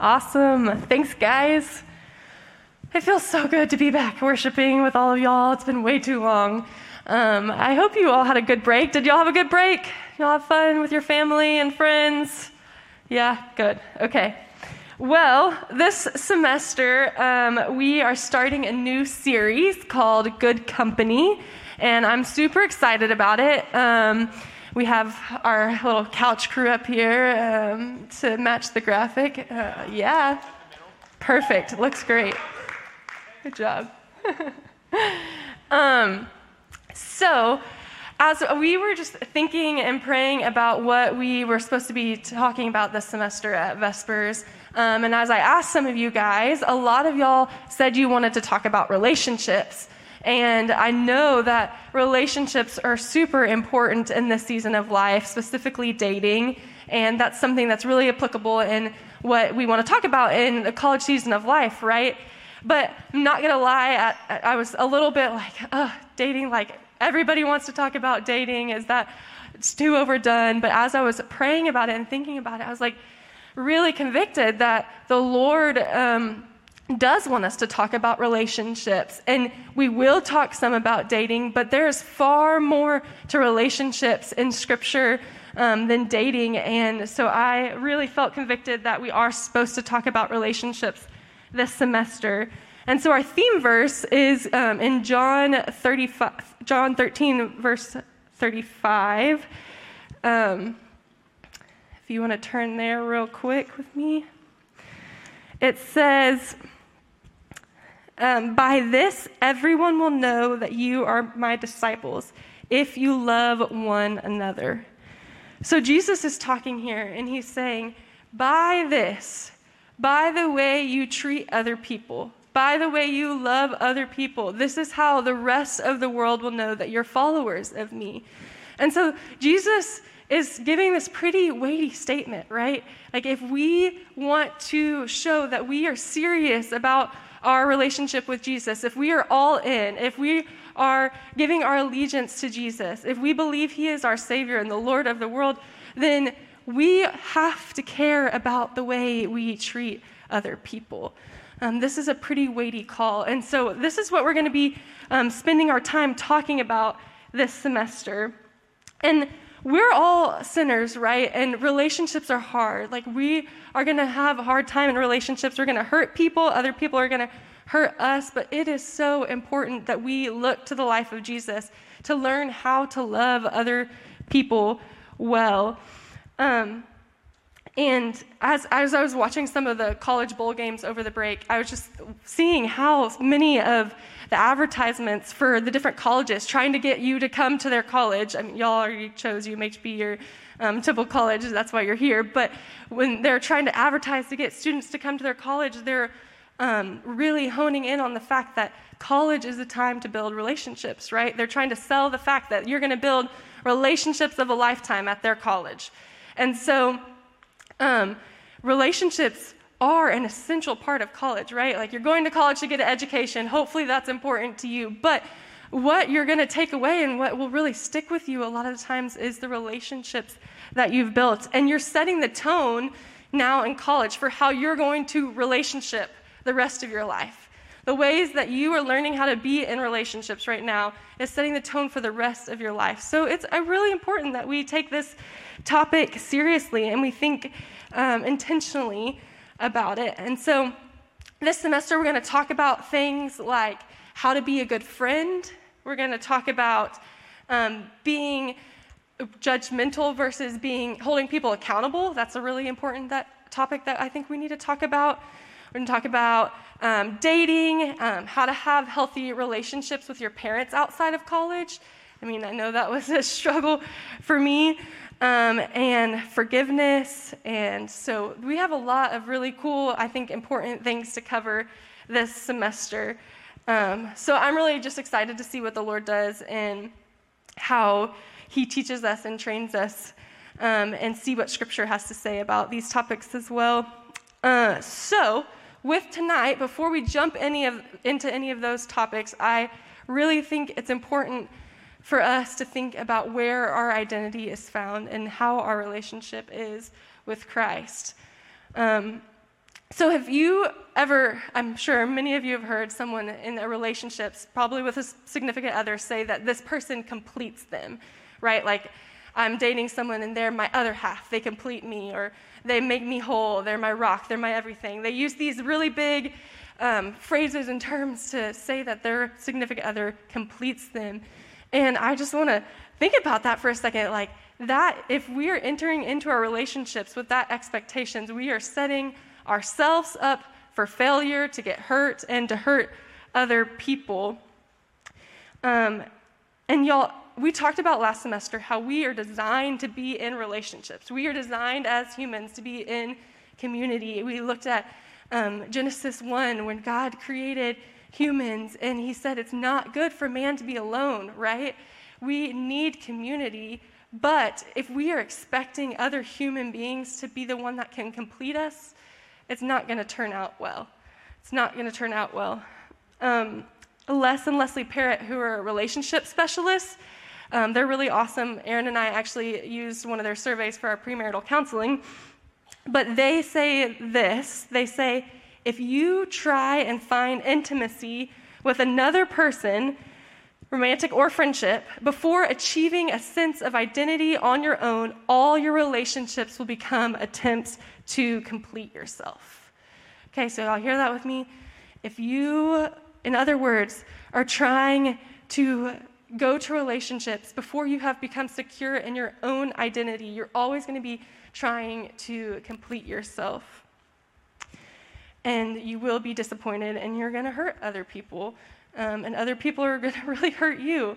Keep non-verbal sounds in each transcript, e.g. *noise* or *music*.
Awesome. Thanks, guys. It feels so good to be back worshiping with all of y'all. It's been way too long. Um, I hope you all had a good break. Did y'all have a good break? Y'all have fun with your family and friends? Yeah, good. Okay. Well, this semester um, we are starting a new series called Good Company, and I'm super excited about it. Um, we have our little couch crew up here um, to match the graphic. Uh, yeah, perfect. Looks great. Good job. *laughs* um, so, as we were just thinking and praying about what we were supposed to be talking about this semester at Vespers, um, and as I asked some of you guys, a lot of y'all said you wanted to talk about relationships. And I know that relationships are super important in this season of life, specifically dating. And that's something that's really applicable in what we want to talk about in the college season of life, right? But I'm not going to lie, I, was a little bit like, ugh, dating, like everybody wants to talk about dating. Is that it's too overdone? But as I was praying about it and thinking about it, I was like, really convicted that the Lord um, does want us to talk about relationships. And we will talk some about dating, but there's far more to relationships in Scripture um, than dating. And so I really felt convicted that we are supposed to talk about relationships this semester. And so our theme verse is um, in John 35, John 13, verse 35. Um, if you want to turn there real quick with me, it says, um, By this everyone will know that you are my disciples if you love one another. So Jesus is talking here and he's saying, By this, by the way you treat other people, by the way you love other people, this is how the rest of the world will know that you're followers of me. And so Jesus is giving this pretty weighty statement, right? Like, if we want to show that we are serious about our relationship with Jesus, if we are all in, if we are giving our allegiance to Jesus, if we believe He is our Savior and the Lord of the world, then we have to care about the way we treat other people. Um, this is a pretty weighty call. And so, this is what we're going to be um, spending our time talking about this semester. And we're all sinners, right? And relationships are hard. Like, we are going to have a hard time in relationships. We're going to hurt people, other people are going to hurt us. But it is so important that we look to the life of Jesus to learn how to love other people well. Um, and as, as I was watching some of the college bowl games over the break, I was just seeing how many of the advertisements for the different colleges trying to get you to come to their college. I mean, y'all already chose UMHB, your um, Temple College, that's why you're here. But when they're trying to advertise to get students to come to their college, they're um, really honing in on the fact that college is the time to build relationships, right? They're trying to sell the fact that you're going to build relationships of a lifetime at their college. And so, um, relationships are an essential part of college, right? Like you're going to college to get an education. Hopefully that's important to you. But what you're going to take away and what will really stick with you a lot of the times is the relationships that you've built. And you're setting the tone now in college for how you're going to relationship the rest of your life. The ways that you are learning how to be in relationships right now is setting the tone for the rest of your life. So it's uh, really important that we take this topic seriously and we think um, intentionally about it. And so this semester, we're going to talk about things like how to be a good friend. We're going to talk about um, being judgmental versus being holding people accountable. That's a really important that topic that I think we need to talk about. We're going to talk about um, dating, um, how to have healthy relationships with your parents outside of college. I mean, I know that was a *laughs* struggle for me um, and forgiveness. And so we have a lot of really cool, I think, important things to cover this semester. Um, so I'm really just excited to see what the Lord does and how He teaches us and trains us um, and see what Scripture has to say about these topics as well. Uh, so, with tonight, before we jump any of, into any of those topics, I really think it's important for us to think about where our identity is found and how our relationship is with Christ. Um, So, have you ever, I'm sure many of you have heard someone in a relationship, probably with a significant other, say that this person completes them, right? Like, I'm dating someone and they're my other half. They complete me, or they make me whole. They're my rock. They're my everything. They use these really big um, phrases and terms to say that their significant other completes them. And I just want to think about that for a second. Like, that, if we are entering into our relationships with that expectations, we are setting ourselves up for failure, to get hurt, and to hurt other people. Um, and y'all, we talked about last semester how we are designed to be in relationships. We are designed as humans to be in community. We looked at um, Genesis 1 when God created humans and he said it's not good for man to be alone, right? We need community, but if we are expecting other human beings to be the one that can complete us, it's not going to turn out well. It's not going to turn out well. Um, Les and Leslie Parrott, who are relationship specialists, um, they're really awesome. Aaron and I actually used one of their surveys for our premarital counseling. But they say this they say, if you try and find intimacy with another person, romantic or friendship, before achieving a sense of identity on your own, all your relationships will become attempts to complete yourself. Okay, so y'all hear that with me? If you, in other words, are trying to go to relationships before you have become secure in your own identity, you're always going to be trying to complete yourself. And you will be disappointed and you're going to hurt other people. Um, and other people are *laughs* going to really hurt you.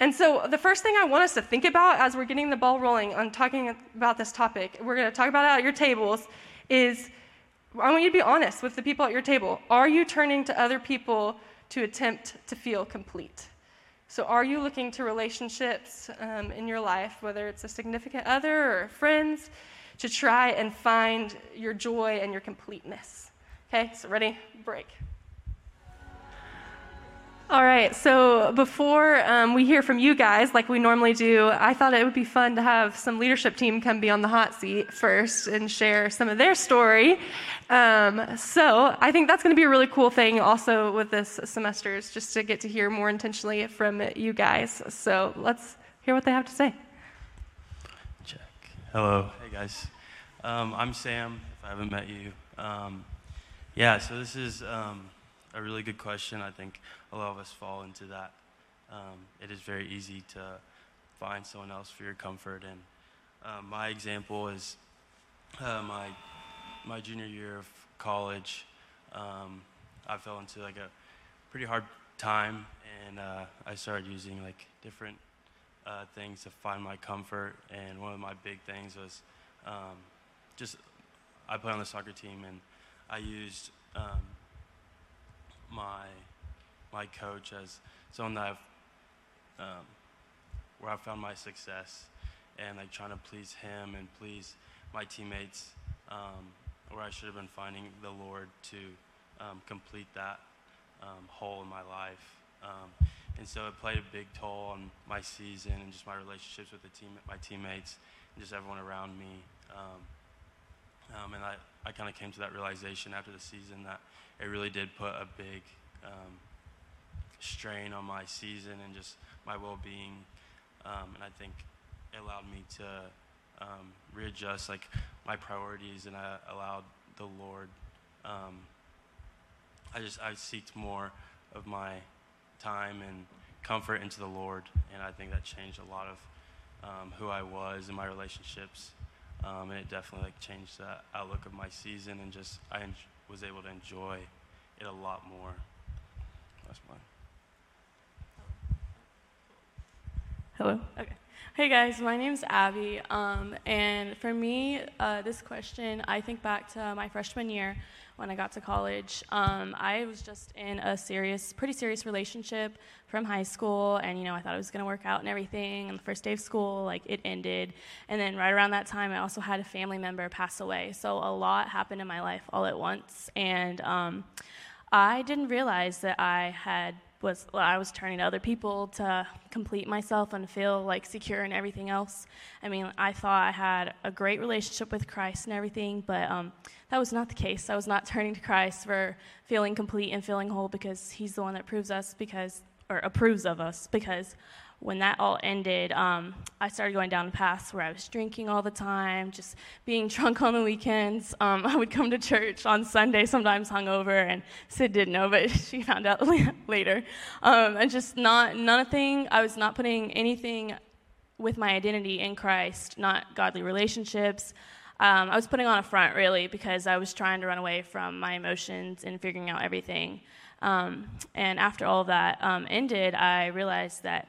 And so, the first thing I want us to think about as we're getting the ball rolling on talking about this topic, we're going to talk about it at your tables, is I want you to be honest with the people at your table. Are you turning to other people to attempt to feel complete? So, are you looking to relationships um, in your life, whether it's a significant other or friends, to try and find your joy and your completeness? Okay, so ready? Break. All right, so before um, we hear from you guys, like we normally do, I thought it would be fun to have some leadership team come be on the hot seat first and share some of their story. Um, so I think that's going to be a really cool thing also with this semester is just to get to hear more intentionally from you guys. So let's hear what they have to say. Check. Hello. Hey, guys. Um, I'm Sam, if I haven't met you. Um, yeah, so this is um, a really good question. I think a lot of us fall into that. Um, it is very easy to find someone else for your comfort. And uh, my example is uh, my my junior year of college. Um, I fell into like a pretty hard time, and uh, I started using like different uh, things to find my comfort. And one of my big things was um, just I play on the soccer team, and I used um, my my coach as someone that I've um, where I found my success and like trying to please him and please my teammates um, where I should have been finding the Lord to um, complete that um, hole in my life. Um, and so it played a big toll on my season and just my relationships with the team, my teammates, and just everyone around me. And I, I kind of came to that realization after the season that it really did put a big um, strain on my season and just my well-being. Um, and I think it allowed me to um, readjust like my priorities, and I allowed the Lord. Um, I just I seeked more of my time and comfort into the Lord, and I think that changed a lot of um, who I was and my relationships. Um, and it definitely like changed the outlook of my season, and just I en- was able to enjoy it a lot more. That's mine. Hello. Okay. Hey guys, my name's Abby, um, and for me, uh, this question, I think back to my freshman year when I got to college. Um, I was just in a serious, pretty serious relationship from high school, and you know, I thought it was gonna work out and everything. And the first day of school, like it ended, and then right around that time, I also had a family member pass away. So a lot happened in my life all at once, and um, I didn't realize that I had was I was turning to other people to complete myself and feel like secure and everything else. I mean, I thought I had a great relationship with Christ and everything, but um, that was not the case. I was not *laughs* turning to Christ for feeling complete and feeling whole because He's the one that proves us because or approves of us because when that all ended, um, I started going down the path where I was drinking all the time, just being *laughs* drunk on the weekends. Um, I would come to church on Sunday, sometimes hungover, and Sid didn't know, but *laughs* she found out *laughs* later. Um, and just not, nothing, I was not putting anything with my identity in Christ, not godly relationships. Um, I was putting on a front, really, because I was trying to run away from my emotions and figuring out everything. Um, and after all that um, ended, I realized that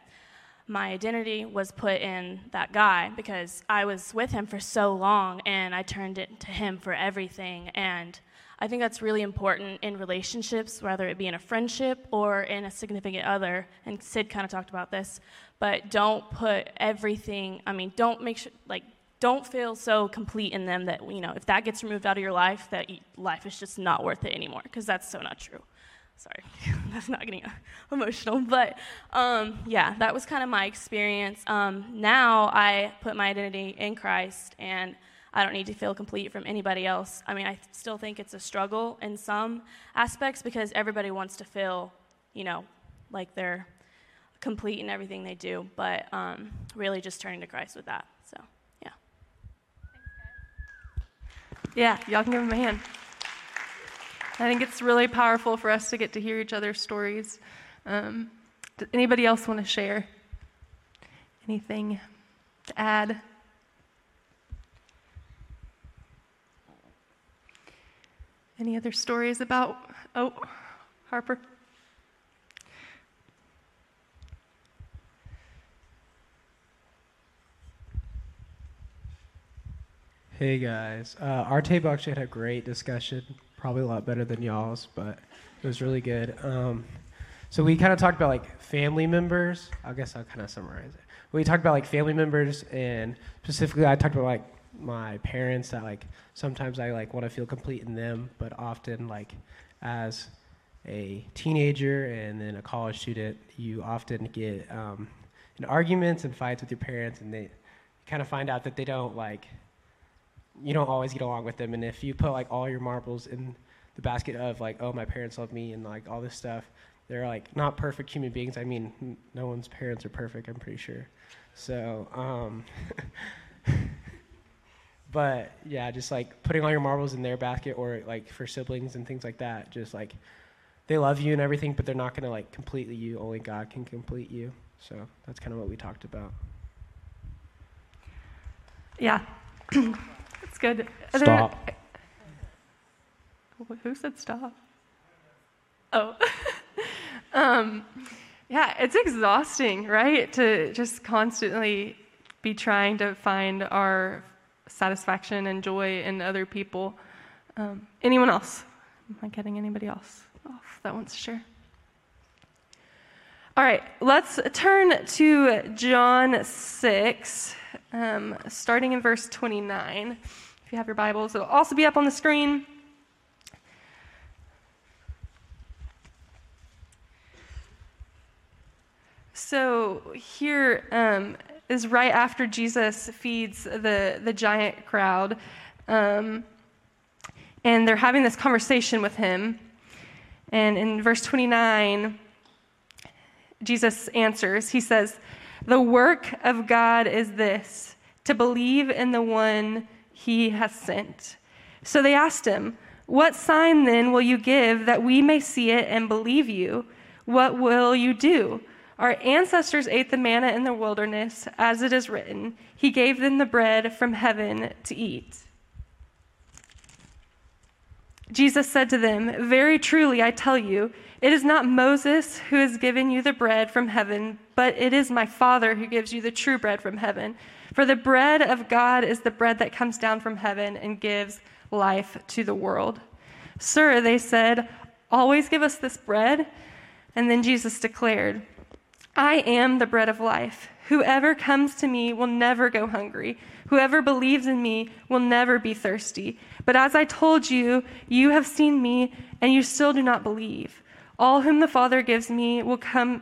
my identity was put in that guy because I was with him for so long and I turned it to him for everything. And I think that's really important in relationships, whether it be in a friendship or in a significant other. And Sid kind of talked about this, but don't put everything, I mean, don't make sure, like, don't feel so complete in them that, you know, if that gets removed out of your life, that life is just not worth it anymore, because that's so not true sorry, *laughs* that's not getting *laughs* emotional, but um, yeah, that was kind of my experience. Um, now I put my identity in Christ, and I don't need to feel complete from anybody else. I mean, I still think it's a struggle in some aspects because everybody wants to feel, you know, like they're complete in everything they do, but um, really just turning to Christ with that. So, yeah. Yeah, y'all can give him a hand. I think it's really powerful for us to get to hear each other's stories. Um, anybody else want to share anything to add? Any other stories about? Oh, Harper. Hey guys, uh, our table actually had a great discussion probably a lot better than y'all's, but it was really good. Um, so we kind of talked about like family members. I guess I'll kind of summarize it. We talked about like family members, and specifically, I talked about like my parents that like sometimes I like want to feel complete in them, but often like as a teenager and then a college student, you often get um, in arguments and fights with your parents, and they kind of find out that they don't like you don't always get along with them. And if you put like all your marbles in the basket of like, oh, my parents love me and like all this stuff, they're like not perfect human beings. I mean, no one's parents are perfect. I'm pretty sure. So, um, *laughs* but yeah, just like putting all your marbles in their basket or like for siblings and things like that. Just like they love you and everything, but they're not gonna like completely you. Only God can complete you. So that's kind of what we talked about. Yeah. *clears throat* good. Stop. There, who said stop? Oh. *laughs* um, yeah, it's exhausting, right? To just constantly be trying to find our satisfaction and joy in other people. Um, anyone else? Am I getting anybody else off that wants to share? All right, let's turn to John 6, um, starting in verse 29 you have your Bibles, it'll also be up on the screen. So here um, is right after Jesus feeds the, the giant crowd. Um, and they're having this conversation with him. And in verse 29, Jesus answers. He says, The work of God is this to believe in the one he has sent. So they asked him, What sign then will you give that we may see it and believe you? What will you do? Our ancestors ate the manna in the wilderness, as it is written, He gave them the bread from heaven to eat. Jesus said to them, Very truly, I tell you, it is not Moses who has given you the bread from heaven, but it is my Father who gives you the true bread from heaven. For the bread of God is the bread that comes down from heaven and gives life to the world. Sir, they said, always give us this bread. And then Jesus declared, I am the bread of life. Whoever comes to me will never go hungry. Whoever believes in me will never be thirsty. But as I told you, you have seen me, and you still do not believe. All whom the Father gives me will come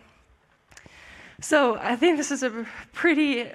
So I think this is a pretty,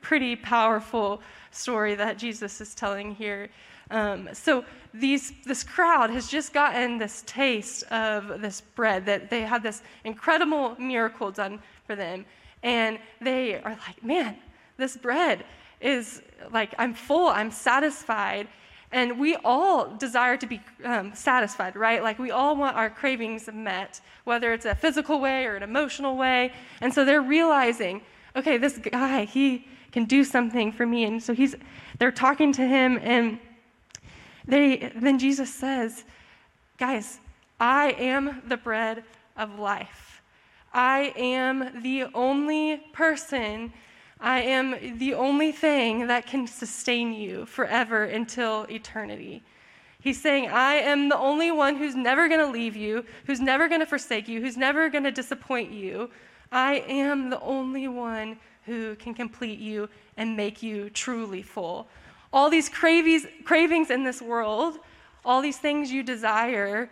pretty powerful story that Jesus is telling here. Um, so these, this crowd has just gotten this taste of this bread that they had this incredible miracle done for them, and they are like, man, this bread is like I'm full, I'm satisfied, and we all desire to be um, satisfied, right? Like we all want our cravings met, whether it's a physical way or an emotional way. And so they're realizing, okay, this guy, he can do something for me. And so he's, they're talking to him, and they, then Jesus says, guys, I am the bread of life. I am the only person I am the only thing that can sustain you forever until eternity. He's saying, I am the only one who's never going to leave you, who's never going to forsake you, who's never going to disappoint you. I am the only one who can complete you and make you truly full. All these cravings, cravings in this world, all these things you desire,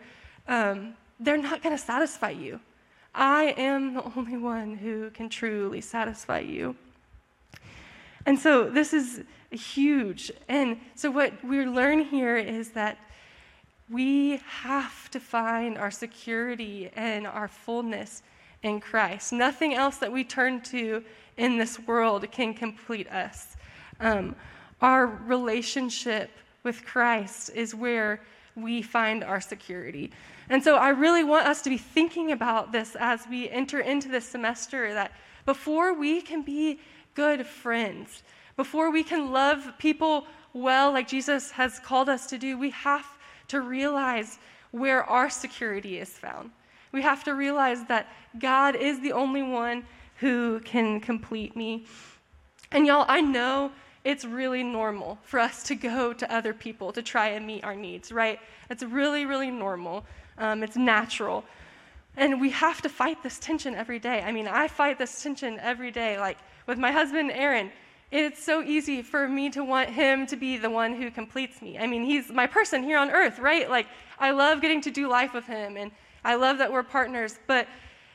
um, they're not going to satisfy you. I am the only one who can truly satisfy you. And so this is huge. And so what we learn here is that we have to find our security and our fullness in Christ. Nothing else that we turn to in this world can complete us. Um, our relationship with Christ is where we find our security. And so I really want us to be thinking about this as we enter into this semester that before we can be good friends. Before we can love people well, like Jesus has called us to do, we have to realize where our security is found. We have to realize that God is the only one who can complete me. And y'all, I know it's really normal for us to go to other people to try and meet our needs, right? It's really, really normal. Um, it's natural. And we have to fight this tension every day. I mean, I fight this tension every day. Like, with my husband, Aaron, it's so easy for me to want him to be the one who completes me. I mean, he's my person here on earth, right? Like, I love getting to do life with him, and I love that we're partners, but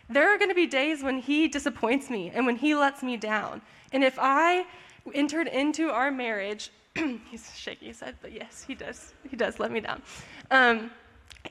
there are going to be days when he disappoints me and when he lets me down. And if I entered into our marriage, *clears throat* he's shaking his head, but yes, he does. He does let me down. Um,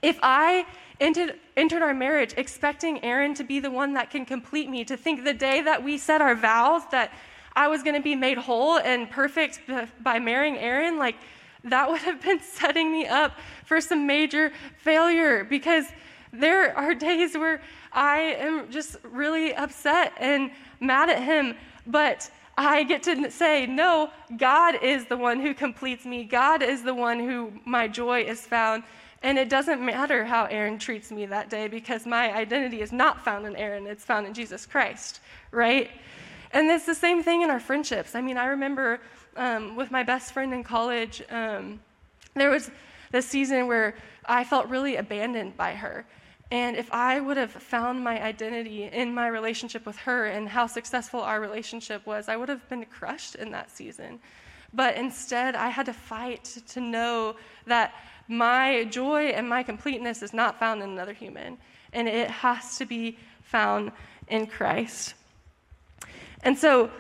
if I entered, entered our marriage expecting Aaron to be the one that can complete me, to think the day that we said our vows that I was going to be made whole and perfect by marrying Aaron, like that would have been *laughs* setting me up for some major failure because there are days where I am just really upset and mad at him, but I get to say, no, God is the one who completes me. God is the one who my joy is found. And it doesn't matter how Aaron treats me that day because my identity is not found in Aaron, it's found in Jesus Christ, right? And it's the same thing in our friendships. I mean, I remember um, with my best friend in college, um, there was this season where I felt really abandoned by her. And if I would have found my identity in my relationship with her and how successful our relationship was, I would have been crushed in that season. But instead, I had to fight to know that my joy and my completeness is not found in another human, and it has to be found in Christ. And so,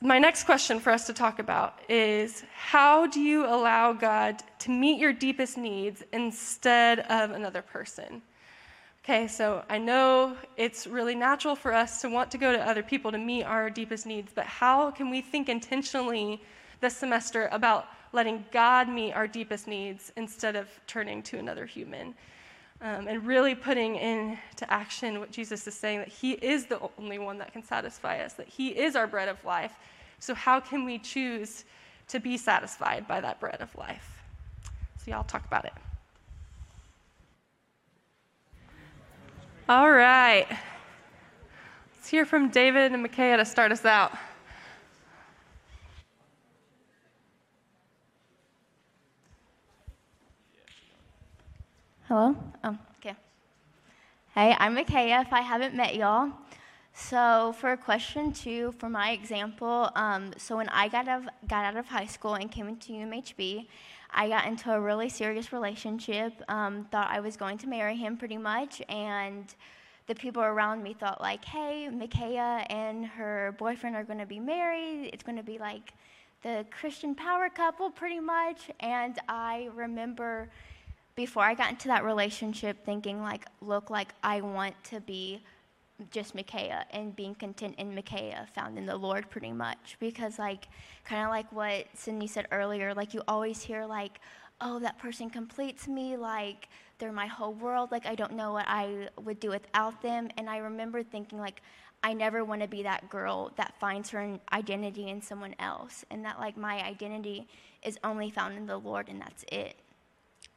my next question for us to talk about is how do you allow God to meet your deepest needs instead of another person? Okay, so I know it's really natural for us to want to go to other people to meet our deepest needs, but how can we think intentionally this semester about letting God meet our deepest needs instead of turning to another human. Um, and really putting into action what Jesus is saying that He is the only one that can satisfy us, that He is our bread of life. So, how can we choose to be satisfied by that bread of life? So, y'all talk about it. All right. Let's hear from David and Micaiah to start us out. Hello? Oh, okay. Hey, I'm Micaiah, if I haven't met y'all. So, for question two, for my example, um, so when I got out, of, got out of high school and came into UMHB, I got into a really serious relationship. Um, thought I was going to marry him pretty much, and the people around me thought like, "Hey, Micaiah and her boyfriend are going to be married. It's going to be like the Christian power couple, pretty much." And I remember before I got into that relationship, thinking like, "Look, like I want to be." just Micaiah and being content in Micaiah found in the Lord pretty much. Because like kind of like what Sydney said earlier like you always hear like oh that person completes me like they're my whole world. Like I don't know what I would do without them. And I remember thinking like I never want to be that girl that finds her identity in someone else. And that like my identity is only found in the Lord and that's it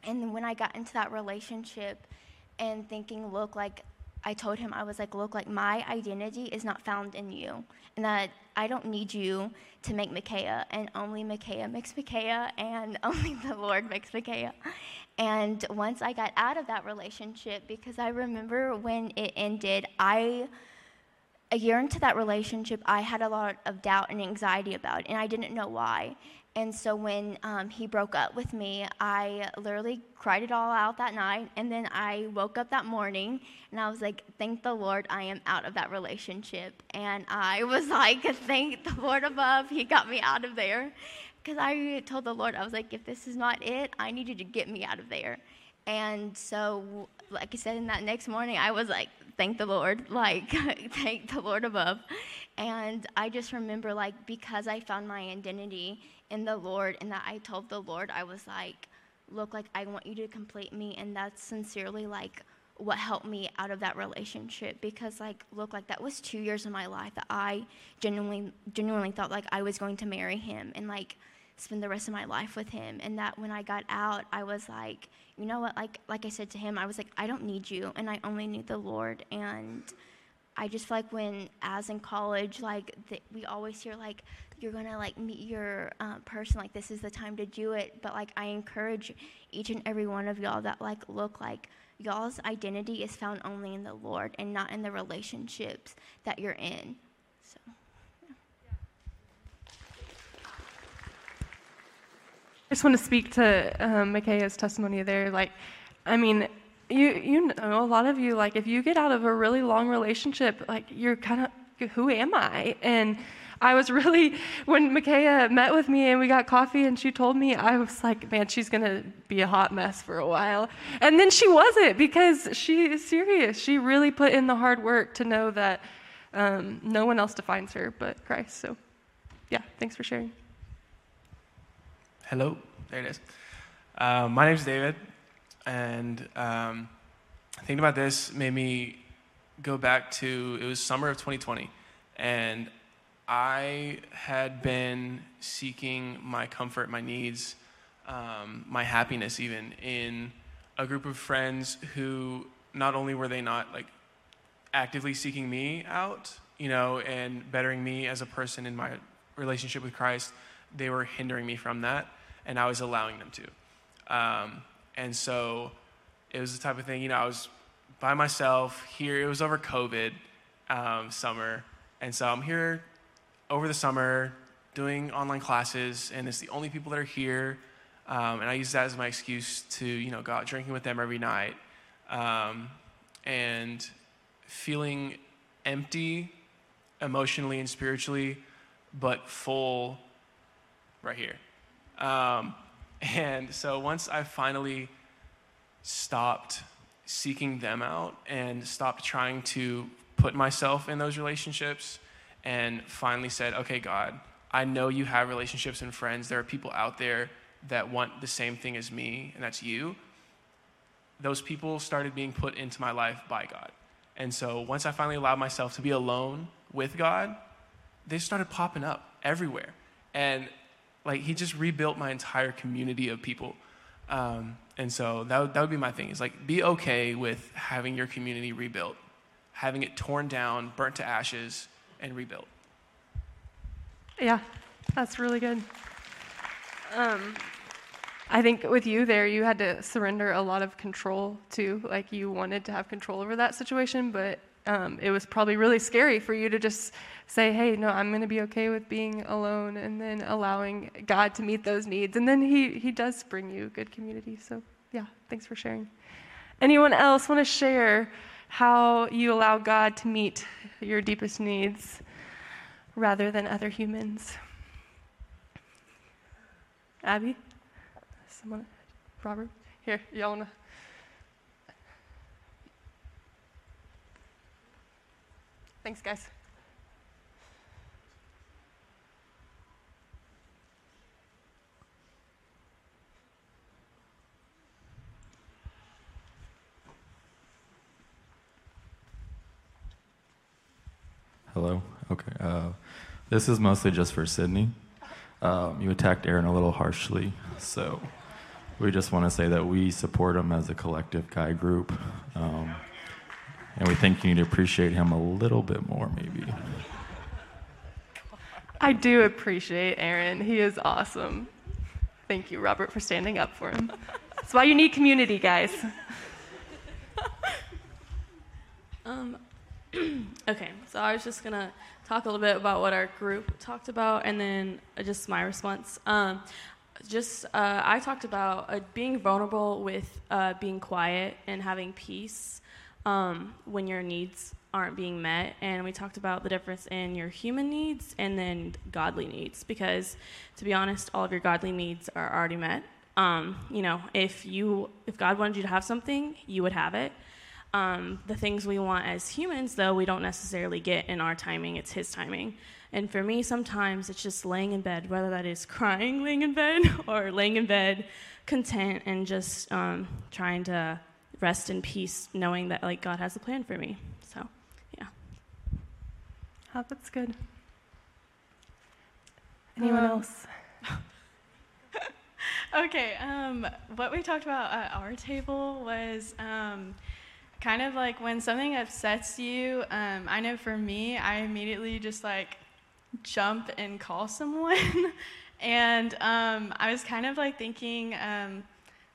and when I got into that relationship and thinking look like I told him, I was like, look, like my identity is not found in you, and that I don't need you to make Micaiah, and only Micaiah makes Micaiah, and *laughs* only the Lord makes Micaiah. And once I got out of that relationship, because I remember when it ended, I a year into that relationship, I had a lot of doubt and anxiety about it, and I didn't know why. And so when um, he broke up with me, I literally cried it all out that night. And then I woke up that morning and I was like, thank the Lord I am out of that relationship. And I *laughs* was like, thank the Lord above, He got me out of there. Because I told the Lord, I was like, if this is not it, I need you to get me out of there. And so, like I said, in that next morning, I was like, thank the Lord, *laughs* like, *laughs* thank the Lord above. And I just remember, like, because I found my identity in the Lord and that I told the Lord, I was like, look, like, I want you to complete me. And that's sincerely, like, what helped me out of that relationship because like look like that was two years of my life that i genuinely genuinely thought like i was going to marry him and like spend the rest of my life with him and that when i got out i was like you know what like like i said to him i was like i don't need you and i only need the lord and I just feel like when, as in college, like the, we always hear like you're gonna like meet your uh, person, like this is the time to do it. But like I encourage each and every one of y'all that like look like y'all's identity is found only in the Lord and not in the relationships that you're in. I just want to speak to um, Micaiah's testimony there. Like, I mean, you you know a lot of you like if you get out of a really long relationship like you're kind of who am i? And i was really when micaiah met with me and we got coffee and she told me i was like man she's to be a hot mess for a while. And then she wasn't because she is serious. She really put in the hard work to know that um, no one else defines her but christ. So yeah thanks for sharing hello. There it is. Uh, my is david and um, thinking about this made me go back to it was summer of 2020, and I had been seeking my comfort, my needs, um, my happiness, even in a group of friends who not only were they not like actively seeking me out, you know, and bettering me as a person in my relationship with Christ, they were hindering me from that, and I was allowing them to. Um, and so it was the type of thing, you know, I was by myself here. It was over COVID um, summer. And so I'm here over the summer doing online classes, and it's the only people that are here. Um, and I use that as my excuse to, you know, go out drinking with them every night. Um, and feeling empty emotionally and spiritually, but full right here. Um, and so once I finally stopped seeking them out and stopped trying to put myself in those relationships and finally said, okay, God, I know you have relationships and friends. There are people out there that want the same thing as me, and that's you. Those people started being put into my life by God. And so once I finally allowed myself to be alone with God, they started popping up everywhere. And like he just rebuilt my entire community of people Um, and so that would, that would be my thing is like be okay with having your community rebuilt, having it torn down, burnt to ashes, and rebuilt. Yeah, that's really good. Um, I think with you there, you had to surrender a lot of control too. Like you wanted to have control over that situation, but um, it was probably really scary for you to just say, hey, no, I'm going to be okay with being alone and then allowing God to meet those needs. And then He, he does bring you good community. So, yeah, thanks for sharing. Anyone else want to share how you allow God to meet your deepest needs rather than other humans? Abby? Someone? Robert? Here, y'all want to? Thanks, guys. Hello. Okay. Uh, this is mostly just for Sydney. Um, you attacked Aaron a little harshly, so we just want to say that we support him as a collective guy group, um, and we think you need to appreciate him a little bit more, maybe. I do appreciate Aaron. He is awesome. Thank you, Robert, for standing up for him. That's why you need community, guys. Um, *clears throat* okay, so I was just gonna talk a little bit about what our group talked about, and then just my response. Um, just uh, I talked about uh, being vulnerable with uh, being quiet and having peace um, when your needs aren't being met, and we talked about the difference in your human needs and then godly needs. Because to be honest, all of your godly needs are already met. Um, you know, if you if God wanted you to have something, you would have it. Um, the things we want as humans, though, we don't necessarily get in our timing, it's His timing. And for me, sometimes it's just laying in bed, whether that is *laughs* crying laying in bed *laughs* or laying in bed content and just um, trying to rest in peace, knowing that like God has a plan for me. So, yeah. Oh, that's good. Anyone Um, else? *laughs* Okay, um, what we talked about at our table was um, kind of like when something upsets you. Um, I know for me, I immediately just like jump and call someone. *laughs* and um, I was kind of like thinking, um,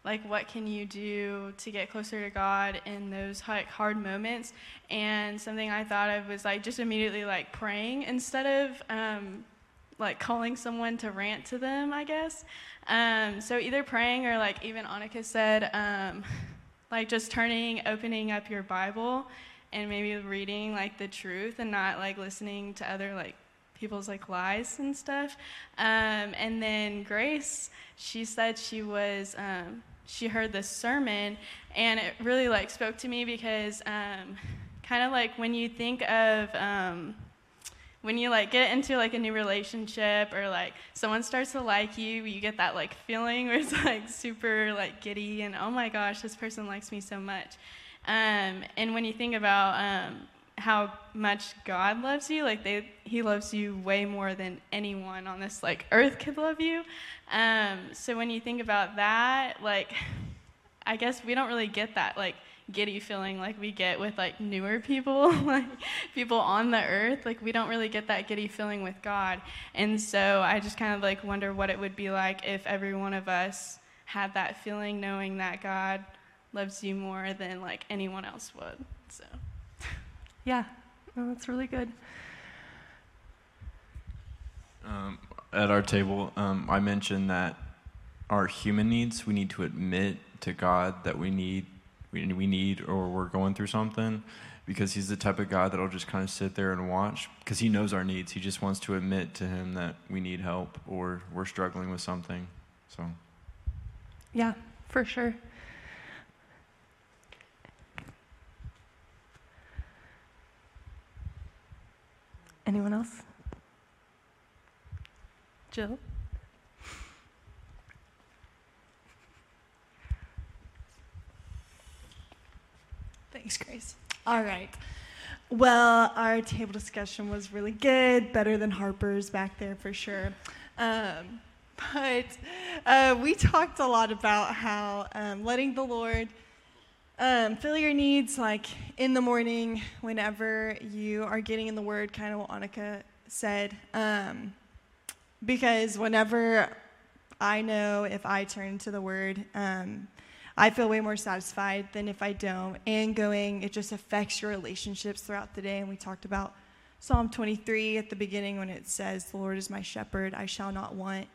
like, what can you do to get closer to God in those like hard moments? And something I thought of was like just immediately like praying instead of um, like calling someone to rant to them, I guess. Um, so either praying or like even Annika said, um, *laughs* like just turning, opening up your Bible and maybe reading like the truth and not like listening to other like people's like lies and stuff. Um, and then Grace, she said she was, um, she heard this sermon and it really like spoke to me because um, kind of like when you think of, um, when you like get into like a new relationship or like someone starts to like you you get that like feeling where it's *laughs* like super like giddy and oh my gosh this person likes me so much. Um, and when you think about um, how much god loves you like they he loves you way more than anyone on this like earth could love you. Um, so when you think about that like *laughs* i guess we don't really get that like giddy feeling like we get with like newer people *laughs* like people on the earth. Like we don't really get that giddy feeling with god. And so i just kind of like wonder what it would be like if every one of us had that feeling knowing that god loves you more than like anyone else would so Yeah, no, that's really good. Um, at our table, um, I mentioned that our human needs, we need to admit to God that we need, we, we need, or we're going through something, because He's the type of God that'll just kind of sit there and watch, because He knows our needs. He just wants to admit to Him that we need help or we're struggling with something. So. Yeah, for sure. Anyone else? Jill? Thanks, Grace. All right. Well, our table discussion was really good, better than Harper's back there for sure. Um, *laughs* but uh, we talked a lot about how um, letting the Lord um, fill your needs, like in the morning, whenever you are getting in the Word, kind of what Annika said. Um, because whenever I know if I turn to the Word, um, I feel way more satisfied than if I don't. And going, it just affects your relationships throughout the day. And we talked about Psalm 23 at the beginning when it says, The Lord is my shepherd, I shall not want.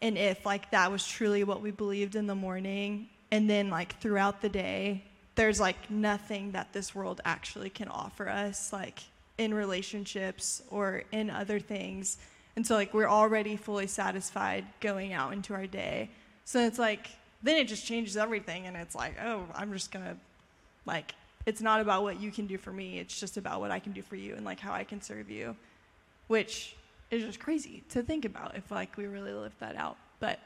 And if like that was truly what we believed in the morning, and then like throughout the day, there's like nothing that this world actually can offer us, like in relationships or in other things. And so like we're already fully satisfied going out into our day. So it's like then it just changes everything and it's like, oh, I'm just gonna like it's not about what you can do for me, it's just about what I can do for you and like how I can serve you. Which is just crazy to think about if like we really lived that out. But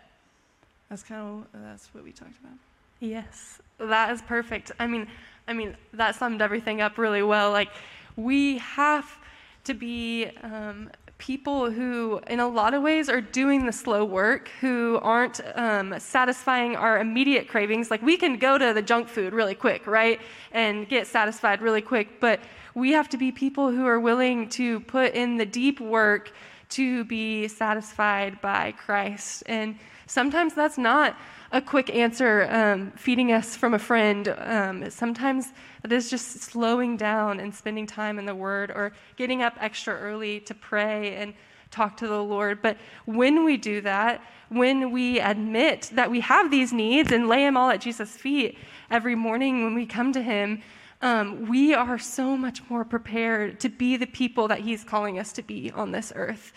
that's kind of that's what we talked about. Yes, that is perfect. I mean, I mean that summed everything up really well. Like we have to be um, people who, in a lot of ways, are doing the slow work, who aren't um, satisfying our immediate cravings. Like we can go to the junk food really quick, right, and get satisfied really quick, but we have to be people who are willing to put in the deep work to be satisfied by Christ. And sometimes that's not a quick answer um, feeding us from a friend. Um, sometimes it is just slowing down and spending time in the Word or getting up extra early to pray and talk to the Lord. But when we do that, when we admit that we have these needs and lay them all at Jesus' feet every morning when we come to Him, um, we are so much more prepared to be the people that He's calling us to be on this earth.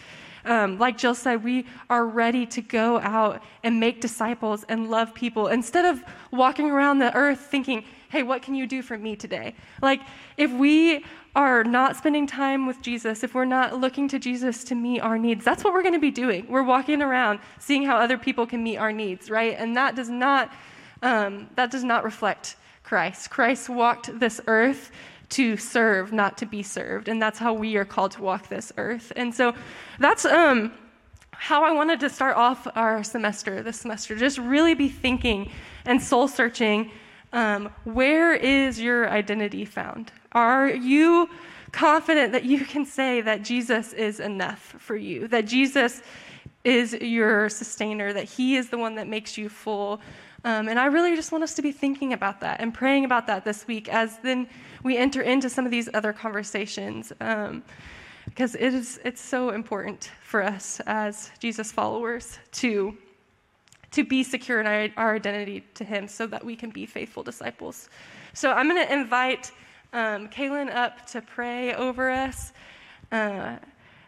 Um, like Jill said, we are ready to go out and make disciples and love people instead of walking around the earth thinking, hey, what can you do for me today? Like, if we are not spending time with Jesus, if we're not looking to Jesus to meet our needs, that's what we're going to be doing. We're walking around seeing how other people can meet our needs, right? And that does not, um, that does not reflect Christ. Christ walked this earth to serve, not to be served. And that's how we are called to walk this earth. And so that's um, how I wanted to start off our semester this semester. Just really be thinking and soul searching um, where is your identity found? Are you confident that you can say that Jesus is enough for you, that Jesus is your sustainer, that He is the one that makes you full? Um, and I really just want us to be thinking about that and praying about that this week as then we enter into some of these other conversations. Um, because it is it's so important for us as Jesus followers to to be secure in our, our identity to Him, so that we can be faithful disciples. So I'm going to invite um, Kaylin up to pray over us. Uh,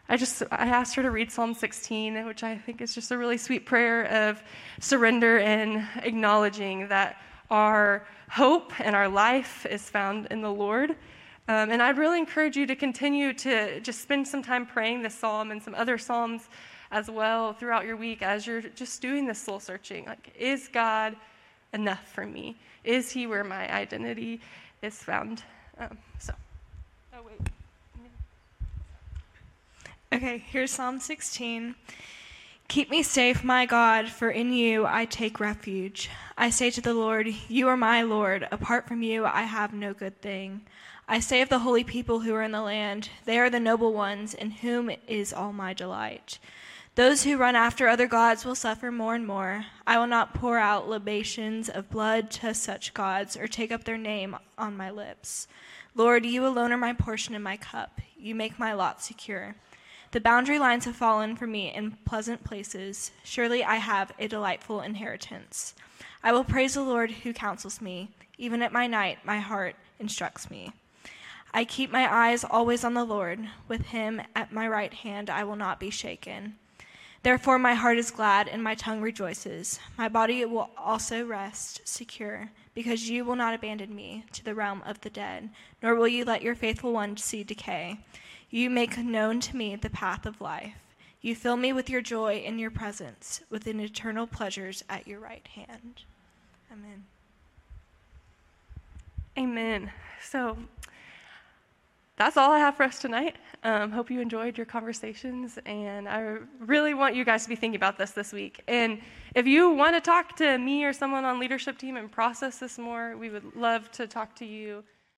I just I asked her to read Psalm 16, which I think is just a really sweet prayer of surrender and acknowledging that our hope and our life is found in the Lord. Um, and I'd really encourage you to continue to just spend some time praying this psalm and some other psalms as well throughout your week as you're just doing this soul searching. Like, is God enough for me? Is He where my identity is found? Um, so, oh wait. Okay, here's Psalm 16. Keep me safe, my God, for in you I take refuge. I say to the Lord, You are my Lord. Apart from you, I have no good thing. I say of the holy people who are in the land, They are the noble ones, in whom is all my delight. Those who run after other gods will suffer more and more. I will not pour out libations of blood to such gods or take up their name on my lips. Lord, you alone are my portion and my cup. You make my lot secure. The boundary lines have fallen for me in pleasant places. Surely I have a delightful inheritance. I will praise the Lord who counsels me. Even at my night, my heart instructs me. I keep my eyes always on the Lord. With him at my right hand, I will not be shaken. Therefore, my heart is glad and my tongue rejoices. My body will also rest secure, because you will not abandon me to the realm of the dead, nor will you let your faithful one see decay. You make known to me the path of life. You fill me with your joy in your presence, with eternal pleasures at your right hand. Amen. Amen. So, that's all I have for us tonight. Um, hope you enjoyed your conversations, and I really want you guys to be thinking about this this week. And if you want to talk to me or someone on leadership team and process this more, we would love to talk to you.